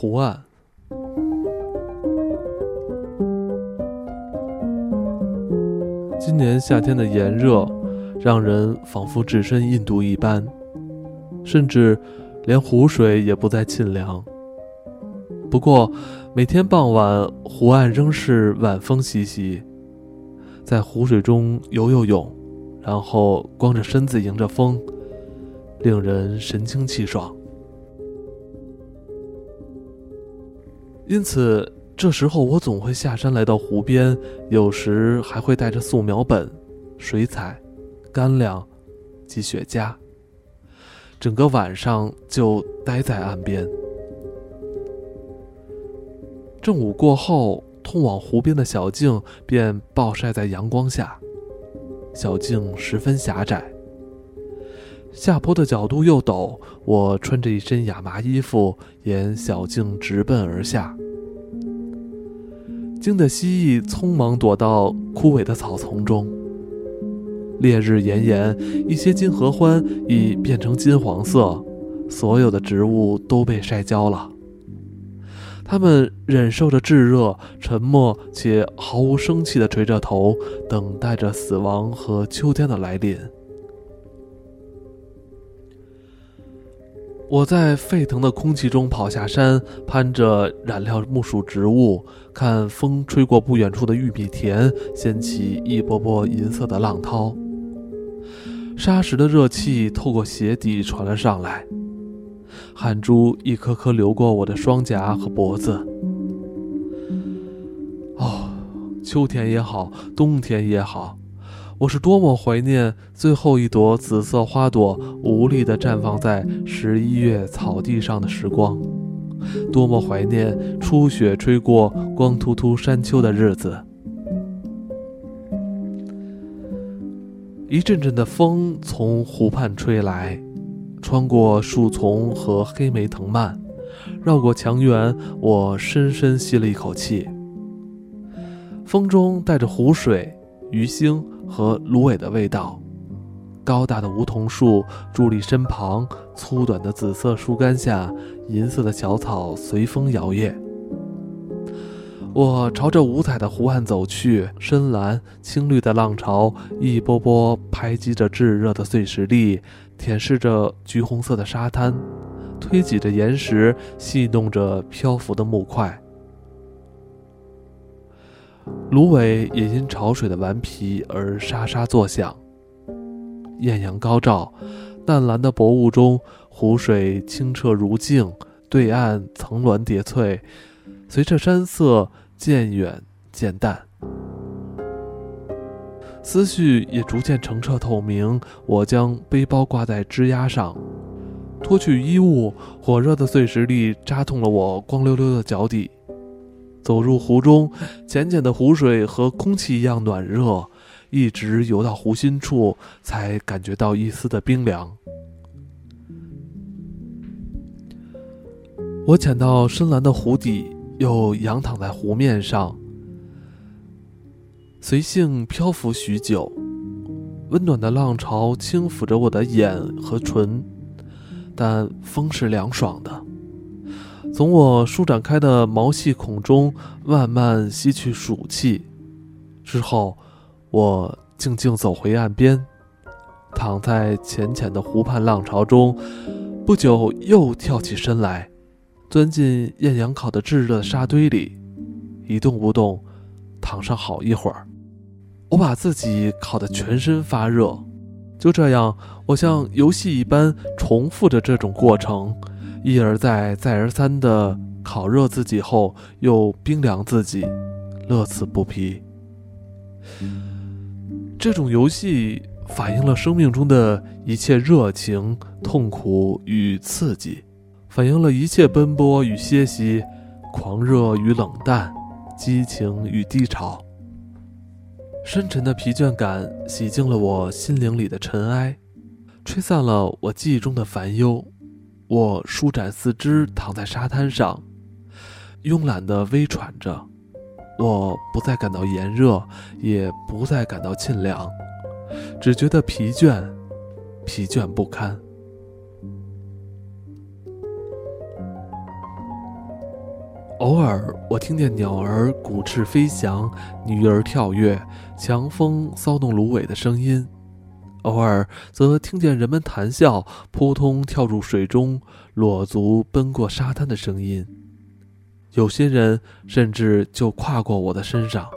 湖岸。今年夏天的炎热，让人仿佛置身印度一般，甚至连湖水也不再沁凉。不过，每天傍晚，湖岸仍是晚风习习，在湖水中游游泳，然后光着身子迎着风，令人神清气爽。因此。这时候我总会下山来到湖边，有时还会带着素描本、水彩、干粮及雪茄，整个晚上就待在岸边。正午过后，通往湖边的小径便暴晒在阳光下，小径十分狭窄，下坡的角度又陡，我穿着一身亚麻衣服，沿小径直奔而下。惊得蜥蜴匆忙躲到枯萎的草丛中。烈日炎炎，一些金合欢已变成金黄色，所有的植物都被晒焦了。它们忍受着炙热，沉默且毫无生气地垂着头，等待着死亡和秋天的来临。我在沸腾的空气中跑下山，攀着染料木属植物，看风吹过不远处的玉米田，掀起一波波银色的浪涛。沙石的热气透过鞋底传了上来，汗珠一颗颗流过我的双颊和脖子。哦，秋天也好，冬天也好。我是多么怀念最后一朵紫色花朵无力地绽放在十一月草地上的时光，多么怀念初雪吹过光秃秃山丘的日子。一阵阵的风从湖畔吹来，穿过树丛和黑莓藤蔓，绕过墙垣，我深深吸了一口气。风中带着湖水、鱼腥。和芦苇的味道，高大的梧桐树伫立身旁，粗短的紫色树干下，银色的小草随风摇曳。我朝着五彩的湖岸走去，深蓝青绿的浪潮一波波拍击着炙热的碎石粒，舔舐着橘红色的沙滩，推挤着岩石，戏弄着漂浮的木块。芦苇也因潮水的顽皮而沙沙作响。艳阳高照，淡蓝的薄雾中，湖水清澈如镜，对岸层峦叠翠，随着山色渐远渐淡，思绪也逐渐澄澈透明。我将背包挂在枝丫上，脱去衣物，火热的碎石粒扎痛了我光溜溜的脚底。走入湖中，浅浅的湖水和空气一样暖热，一直游到湖心处，才感觉到一丝的冰凉。我潜到深蓝的湖底，又仰躺在湖面上，随性漂浮许久。温暖的浪潮轻抚着我的眼和唇，但风是凉爽的。从我舒展开的毛细孔中慢慢吸去暑气，之后，我静静走回岸边，躺在浅浅的湖畔浪潮中，不久又跳起身来，钻进艳阳烤的炙热沙堆里，一动不动，躺上好一会儿。我把自己烤得全身发热，就这样，我像游戏一般重复着这种过程。一而再、再而三地烤热自己后，又冰凉自己，乐此不疲。这种游戏反映了生命中的一切热情、痛苦与刺激，反映了一切奔波与歇息，狂热与冷淡，激情与低潮。深沉的疲倦感洗净了我心灵里的尘埃，吹散了我记忆中的烦忧。我舒展四肢，躺在沙滩上，慵懒地微喘着。我不再感到炎热，也不再感到沁凉，只觉得疲倦，疲倦不堪。偶尔，我听见鸟儿鼓翅飞翔，鱼儿跳跃，强风骚动芦苇的声音；偶尔，则听见人们谈笑，扑通跳入水中，裸足奔过沙滩的声音。有些人甚至就跨过我的身上。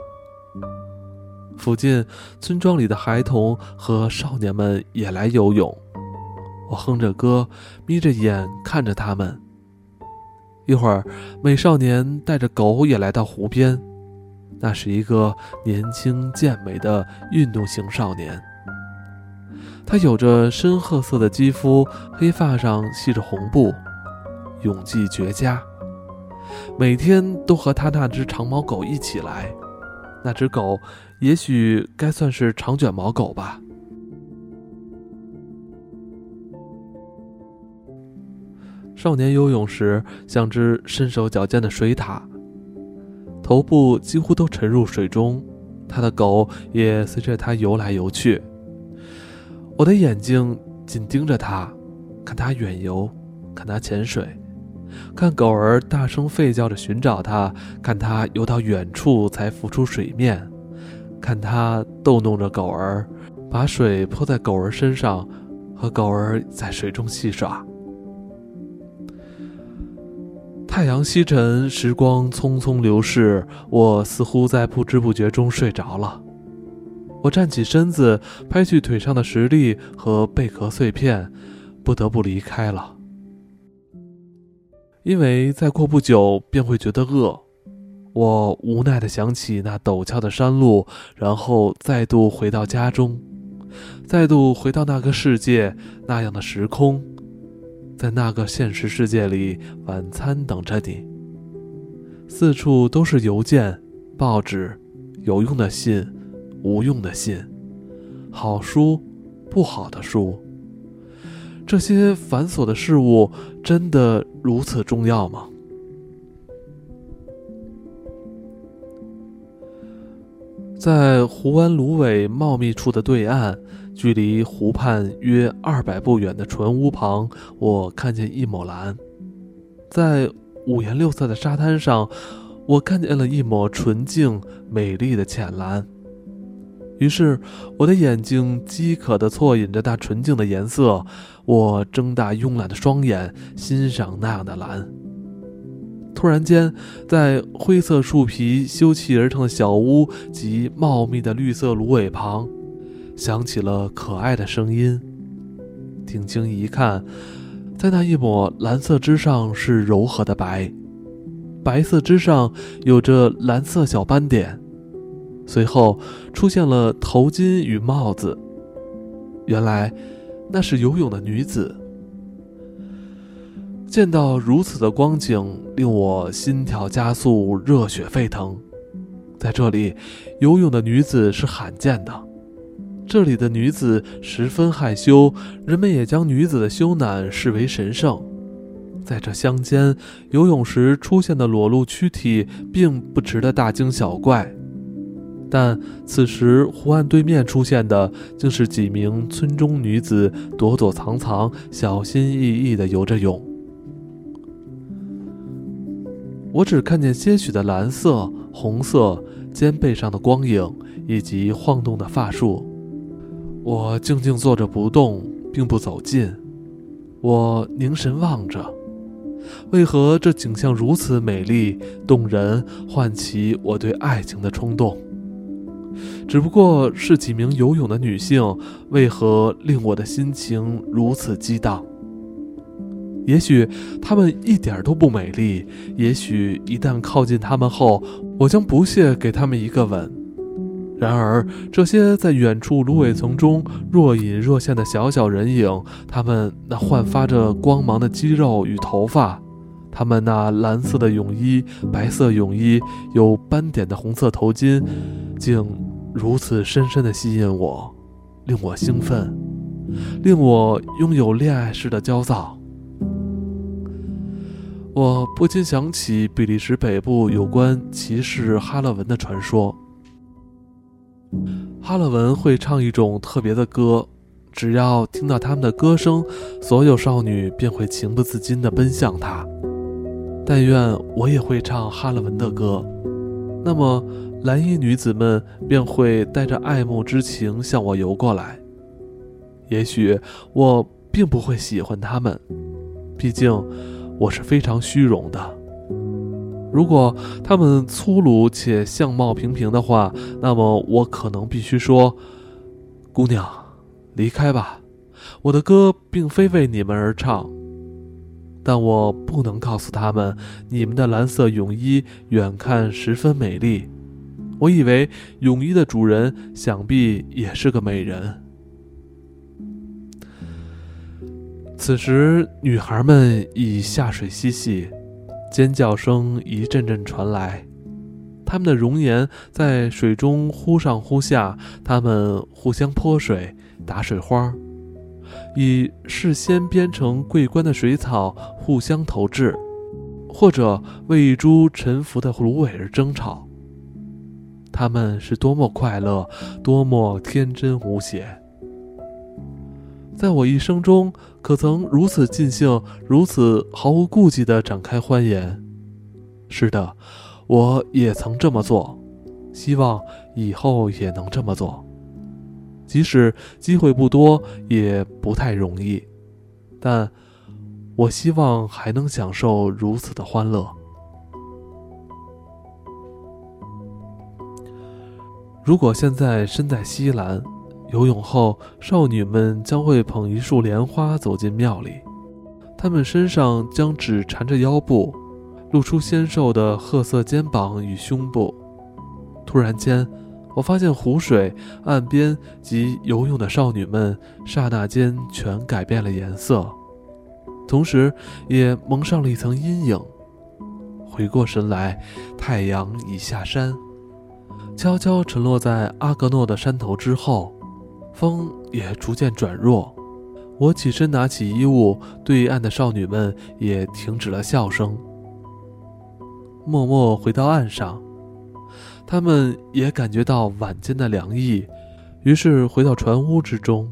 附近村庄里的孩童和少年们也来游泳，我哼着歌，眯着眼看着他们。一会儿，美少年带着狗也来到湖边。那是一个年轻健美的运动型少年。他有着深褐色的肌肤，黑发上系着红布，泳技绝佳。每天都和他那只长毛狗一起来。那只狗，也许该算是长卷毛狗吧。少年游泳时像只身手矫健的水獭，头部几乎都沉入水中，他的狗也随着他游来游去。我的眼睛紧盯着他，看他远游，看他潜水，看狗儿大声吠叫着寻找他，看他游到远处才浮出水面，看他逗弄着狗儿，把水泼在狗儿身上，和狗儿在水中戏耍。太阳西沉，时光匆匆流逝，我似乎在不知不觉中睡着了。我站起身子，拍去腿上的石粒和贝壳碎片，不得不离开了。因为再过不久便会觉得饿，我无奈地想起那陡峭的山路，然后再度回到家中，再度回到那个世界，那样的时空。在那个现实世界里，晚餐等着你。四处都是邮件、报纸、有用的信、无用的信、好书、不好的书。这些繁琐的事物真的如此重要吗？在湖湾芦苇茂密处的对岸。距离湖畔约二百步远的船屋旁，我看见一抹蓝。在五颜六色的沙滩上，我看见了一抹纯净美丽的浅蓝。于是，我的眼睛饥渴地啜饮着那纯净的颜色。我睁大慵懒的双眼，欣赏那样的蓝。突然间，在灰色树皮修砌而成的小屋及茂密的绿色芦苇旁。响起了可爱的声音。定睛一看，在那一抹蓝色之上是柔和的白，白色之上有着蓝色小斑点。随后出现了头巾与帽子，原来那是游泳的女子。见到如此的光景，令我心跳加速，热血沸腾。在这里，游泳的女子是罕见的。这里的女子十分害羞，人们也将女子的羞赧视为神圣。在这乡间，游泳时出现的裸露躯体并不值得大惊小怪，但此时湖岸对面出现的，竟是几名村中女子躲躲藏藏、小心翼翼地游着泳。我只看见些许的蓝色、红色肩背上的光影，以及晃动的发束。我静静坐着不动，并不走近。我凝神望着，为何这景象如此美丽动人，唤起我对爱情的冲动？只不过是几名游泳的女性，为何令我的心情如此激荡？也许她们一点都不美丽，也许一旦靠近她们后，我将不屑给她们一个吻。然而，这些在远处芦苇丛中若隐若现的小小人影，他们那焕发着光芒的肌肉与头发，他们那蓝色的泳衣、白色泳衣、有斑点的红色头巾，竟如此深深地吸引我，令我兴奋，令我拥有恋爱式的焦躁。我不禁想起比利时北部有关骑士哈勒文的传说。哈勒文会唱一种特别的歌，只要听到他们的歌声，所有少女便会情不自禁地奔向他。但愿我也会唱哈勒文的歌，那么蓝衣女子们便会带着爱慕之情向我游过来。也许我并不会喜欢他们，毕竟我是非常虚荣的。如果他们粗鲁且相貌平平的话，那么我可能必须说：“姑娘，离开吧，我的歌并非为你们而唱。”但我不能告诉他们，你们的蓝色泳衣远看十分美丽。我以为泳衣的主人想必也是个美人。此时，女孩们已下水嬉戏，尖叫声一阵阵传来。她们的容颜在水中忽上忽下，她们互相泼水、打水花。以事先编成桂冠的水草互相投掷，或者为一株沉浮的芦苇而争吵。他们是多么快乐，多么天真无邪！在我一生中，可曾如此尽兴，如此毫无顾忌地展开欢颜？是的，我也曾这么做，希望以后也能这么做。即使机会不多，也不太容易，但我希望还能享受如此的欢乐。如果现在身在西兰，游泳后，少女们将会捧一束莲花走进庙里，她们身上将只缠着腰部，露出纤瘦的褐色肩膀与胸部。突然间。我发现湖水、岸边及游泳的少女们，刹那间全改变了颜色，同时也蒙上了一层阴影。回过神来，太阳已下山，悄悄沉落在阿格诺的山头之后，风也逐渐转弱。我起身拿起衣物，对岸的少女们也停止了笑声，默默回到岸上。他们也感觉到晚间的凉意，于是回到船屋之中。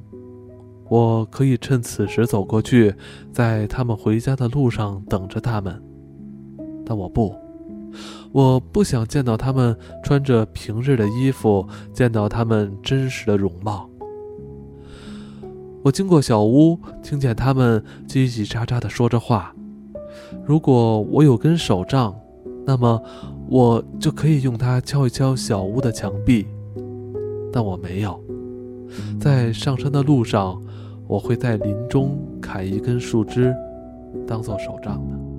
我可以趁此时走过去，在他们回家的路上等着他们，但我不，我不想见到他们穿着平日的衣服，见到他们真实的容貌。我经过小屋，听见他们叽叽喳喳地说着话。如果我有根手杖，那么。我就可以用它敲一敲小屋的墙壁，但我没有。在上山的路上，我会在林中砍一根树枝，当做手杖的。